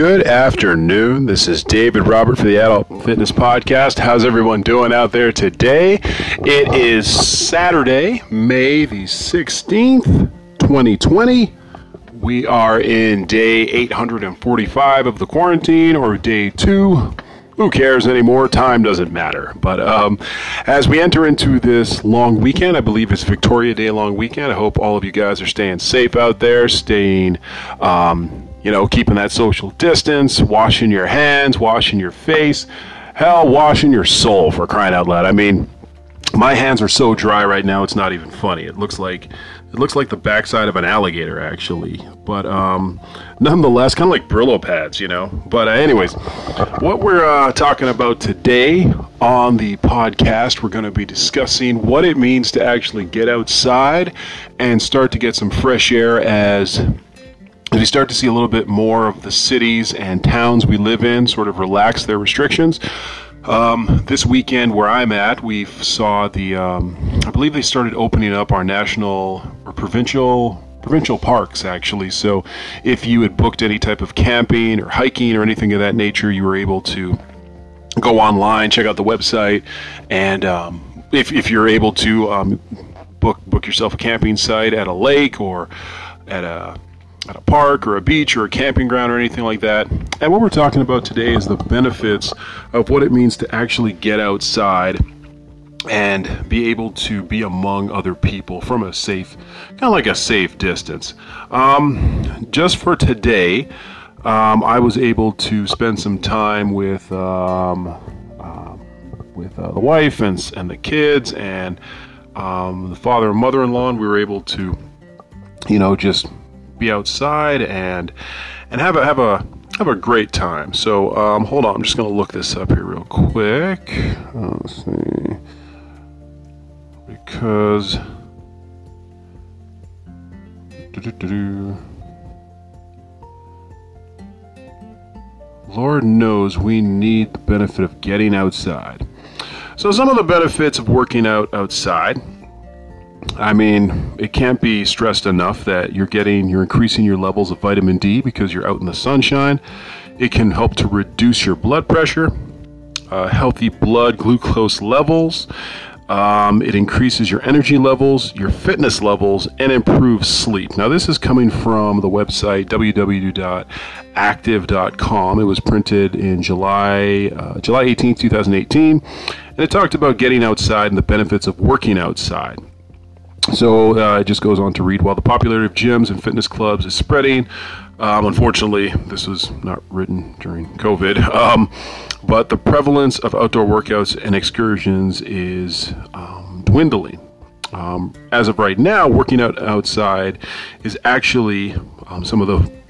Good afternoon. This is David Robert for the Adult Fitness Podcast. How's everyone doing out there today? It is Saturday, May the 16th, 2020. We are in day 845 of the quarantine or day two. Who cares anymore? Time doesn't matter. But um, as we enter into this long weekend, I believe it's Victoria Day long weekend. I hope all of you guys are staying safe out there, staying, um, you know, keeping that social distance, washing your hands, washing your face, hell, washing your soul for crying out loud. I mean, my hands are so dry right now; it's not even funny. It looks like it looks like the backside of an alligator, actually. But um, nonetheless, kind of like Brillo pads, you know. But uh, anyways, what we're uh, talking about today on the podcast, we're going to be discussing what it means to actually get outside and start to get some fresh air as as we start to see a little bit more of the cities and towns we live in sort of relax their restrictions. Um, this weekend, where I'm at, we saw the. Um, I believe they started opening up our national or provincial provincial parks actually. So, if you had booked any type of camping or hiking or anything of that nature, you were able to go online, check out the website, and um, if if you're able to um, book book yourself a camping site at a lake or at a at a park or a beach or a camping ground or anything like that. And what we're talking about today is the benefits of what it means to actually get outside and be able to be among other people from a safe, kind of like a safe distance. Um, just for today, um, I was able to spend some time with um, uh, with uh, the wife and and the kids and um, the father and mother-in-law, and we were able to, you know, just be outside and and have a have a have a great time. So um, hold on, I'm just gonna look this up here real quick. Let's see, because. Lord knows we need the benefit of getting outside. So, some of the benefits of working out outside I mean, it can't be stressed enough that you're getting, you're increasing your levels of vitamin D because you're out in the sunshine. It can help to reduce your blood pressure, uh, healthy blood glucose levels. Um, it increases your energy levels, your fitness levels, and improves sleep. Now, this is coming from the website www.active.com. It was printed in July uh, July 18, 2018, and it talked about getting outside and the benefits of working outside. So uh, it just goes on to read while the popularity of gyms and fitness clubs is spreading. Um, unfortunately, this was not written during COVID, um, but the prevalence of outdoor workouts and excursions is um, dwindling. Um, as of right now, working out outside is actually um, some of the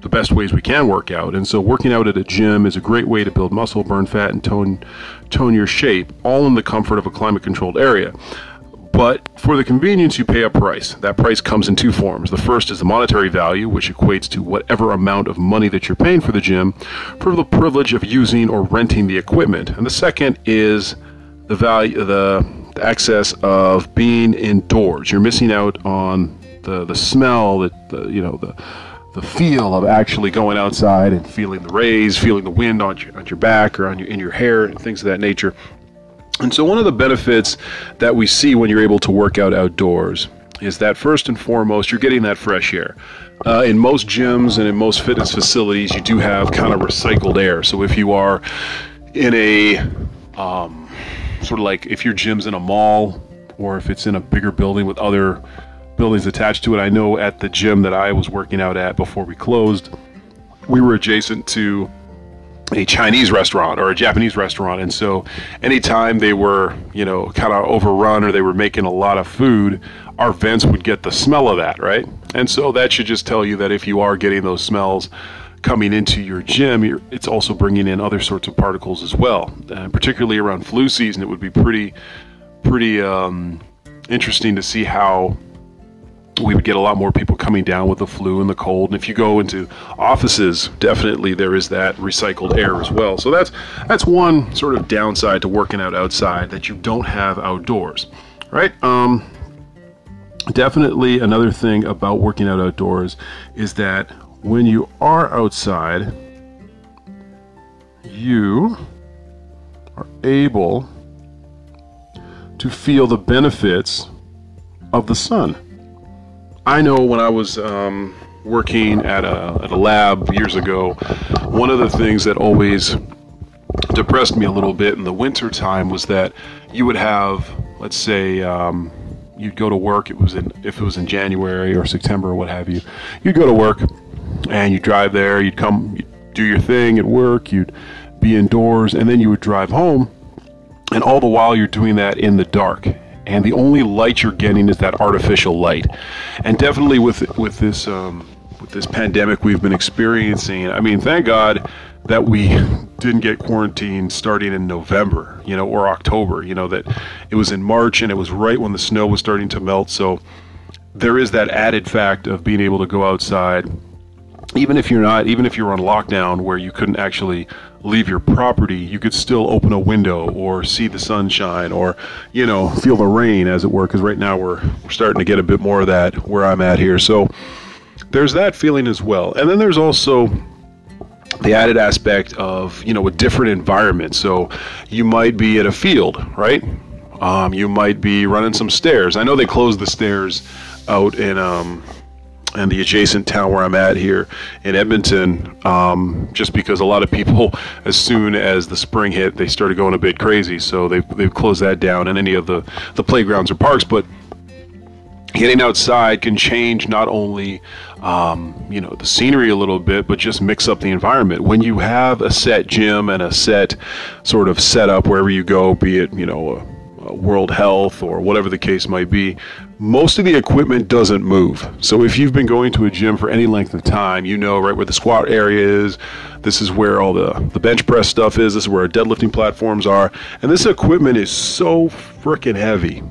the, best ways we can work out. And so working out at a gym is a great way to build muscle, burn fat, and tone tone your shape, all in the comfort of a climate controlled area. But for the convenience, you pay a price. That price comes in two forms. The first is the monetary value, which equates to whatever amount of money that you're paying for the gym for the privilege of using or renting the equipment. And the second is the value, the, the excess of being indoors. You're missing out on the, the smell, the, the you know, the the feel of actually going outside and feeling the rays, feeling the wind on your, on your back or on your in your hair and things of that nature. And so, one of the benefits that we see when you're able to work out outdoors is that first and foremost, you're getting that fresh air. Uh, in most gyms and in most fitness facilities, you do have kind of recycled air. So, if you are in a um, sort of like if your gym's in a mall or if it's in a bigger building with other buildings attached to it, I know at the gym that I was working out at before we closed, we were adjacent to a Chinese restaurant or a Japanese restaurant. And so anytime they were, you know, kind of overrun or they were making a lot of food, our vents would get the smell of that, right? And so that should just tell you that if you are getting those smells coming into your gym, it's also bringing in other sorts of particles as well. And particularly around flu season, it would be pretty, pretty um, interesting to see how we would get a lot more people coming down with the flu and the cold. And if you go into offices, definitely there is that recycled air as well. So that's that's one sort of downside to working out outside that you don't have outdoors, right? Um, definitely another thing about working out outdoors is that when you are outside, you are able to feel the benefits of the sun. I know when I was um, working at a, at a lab years ago, one of the things that always depressed me a little bit in the winter time was that you would have, let's say, um, you'd go to work. It was in if it was in January or September or what have you. You'd go to work and you drive there. You'd come, you'd do your thing at work. You'd be indoors, and then you would drive home. And all the while, you're doing that in the dark. And the only light you're getting is that artificial light. And definitely with with this um, with this pandemic we've been experiencing, I mean, thank God that we didn't get quarantined starting in November, you know, or October, you know, that it was in March and it was right when the snow was starting to melt. So there is that added fact of being able to go outside, even if you're not, even if you're on lockdown where you couldn't actually leave your property, you could still open a window or see the sunshine or, you know, feel the rain as it were. Because right now we're, we're starting to get a bit more of that where I'm at here. So there's that feeling as well. And then there's also the added aspect of you know a different environment. So you might be at a field, right? Um, you might be running some stairs. I know they closed the stairs out in um, in the adjacent town where I'm at here in Edmonton, um, just because a lot of people, as soon as the spring hit, they started going a bit crazy. So they've they've closed that down and any of the the playgrounds or parks, but getting outside can change not only um, you know the scenery a little bit but just mix up the environment when you have a set gym and a set sort of setup wherever you go be it you know a world health or whatever the case might be most of the equipment doesn't move. So if you've been going to a gym for any length of time you know right where the squat area is. This is where all the, the bench press stuff is. This is where our deadlifting platforms are. And this equipment is so freaking heavy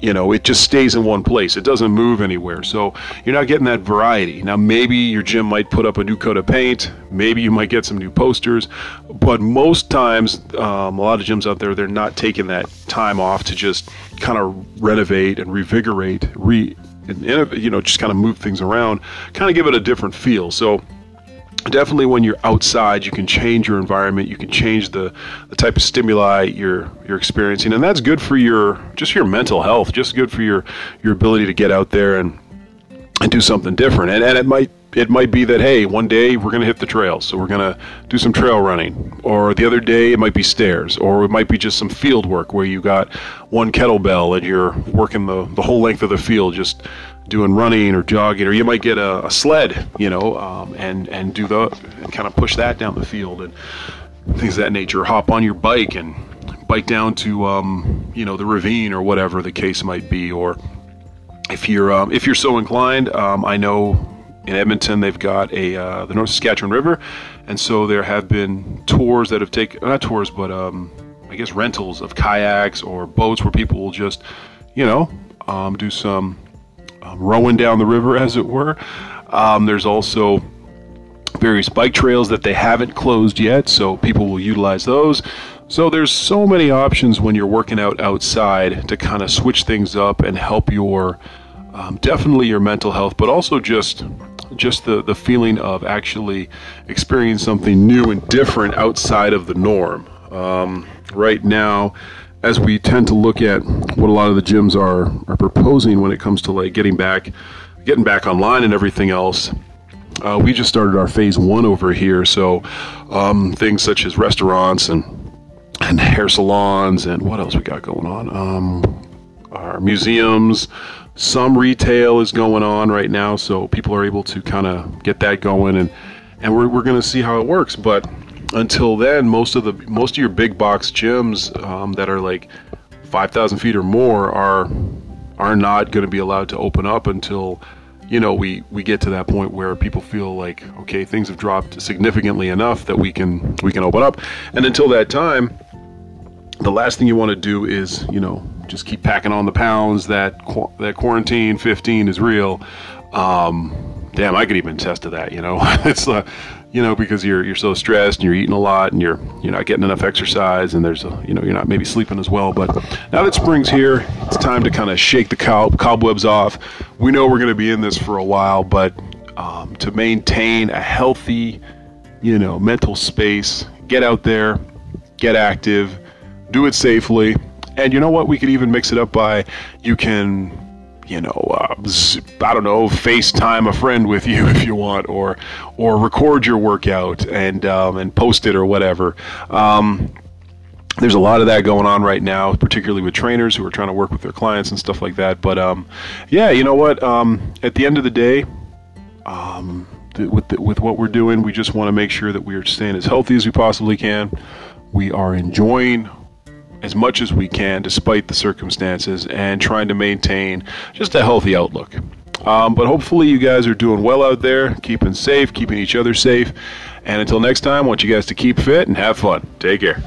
you know it just stays in one place. It doesn't move anywhere. So you're not getting that variety. Now maybe your gym might put up a new coat of paint. Maybe you might get some new posters. But most times um, a lot of gyms out there they're not taking that time off to just kind of renovate and revigorate re and, you know just kind of move things around kind of give it a different feel. So definitely when you're outside you can change your environment you can change the, the type of stimuli you're you're experiencing and that's good for your just your mental health just good for your your ability to get out there and and do something different. And, and it might it might be that hey one day we're going to hit the trails so we're going to do some trail running. Or the other day it might be stairs or it might be just some field work where you got one kettlebell and you're working the, the whole length of the field just doing running or jogging, or you might get a, a sled, you know, um, and and do the and kind of push that down the field and things of that nature. Hop on your bike and bike down to um, you know the ravine or whatever the case might be. Or if you're um, if you're so inclined, um, I know in Edmonton they've got a uh, the North Saskatchewan River, and so there have been tours that have taken not tours but um, I guess rentals of kayaks or boats where people will just you know um, do some um, rowing down the river, as it were. Um, there's also various bike trails that they haven't closed yet, so people will utilize those. So there's so many options when you're working out outside to kind of switch things up and help your um, definitely your mental health, but also just just the, the feeling of actually experiencing something new and different outside of the norm. Um, right now, as we tend to look at what a lot of the gyms are are proposing when it comes to like getting back getting back online and everything else. Uh, we just started our phase one over here, so um, things such as restaurants and and hair salons and what else we got going on. Um, our museums, some retail is going on right now, so people are able to kind of get that going, and and we're we're going to see how it works, but until then, most of the most of your big box gyms um, that are like five thousand feet or more are are not going to be allowed to open up until you know we we get to that point where people feel like okay things have dropped significantly enough that we can we can open up. And until that time the last thing you want to do is you know just keep packing on the pounds. That that quarantine 15 is real. Um, damn i could even attest to that you know it's uh, you know, because you're you're so stressed and you're eating a lot and you're you're not getting enough exercise and there's a, you know you're not maybe sleeping as well. But now that spring's here, it's time to kind of shake the cob- cobwebs off. We know we're going to be in this for a while, but um, to maintain a healthy, you know, mental space get out there, get active, do it safely. And you know what? We could even mix it up by you can, you know, uh, I don't know, FaceTime a friend with you if you want, or or record your workout and um, and post it or whatever. Um, there's a lot of that going on right now, particularly with trainers who are trying to work with their clients and stuff like that. But um, yeah, you know what? Um, at the end of the day, um, th- with the, with what we're doing, we just want to make sure that we are staying as healthy as we possibly can. We are enjoying as much as we can, despite the circumstances, and trying to maintain just a healthy outlook. Um, but hopefully, you guys are doing well out there, keeping safe, keeping each other safe. And until next time, I want you guys to keep fit and have fun. Take care.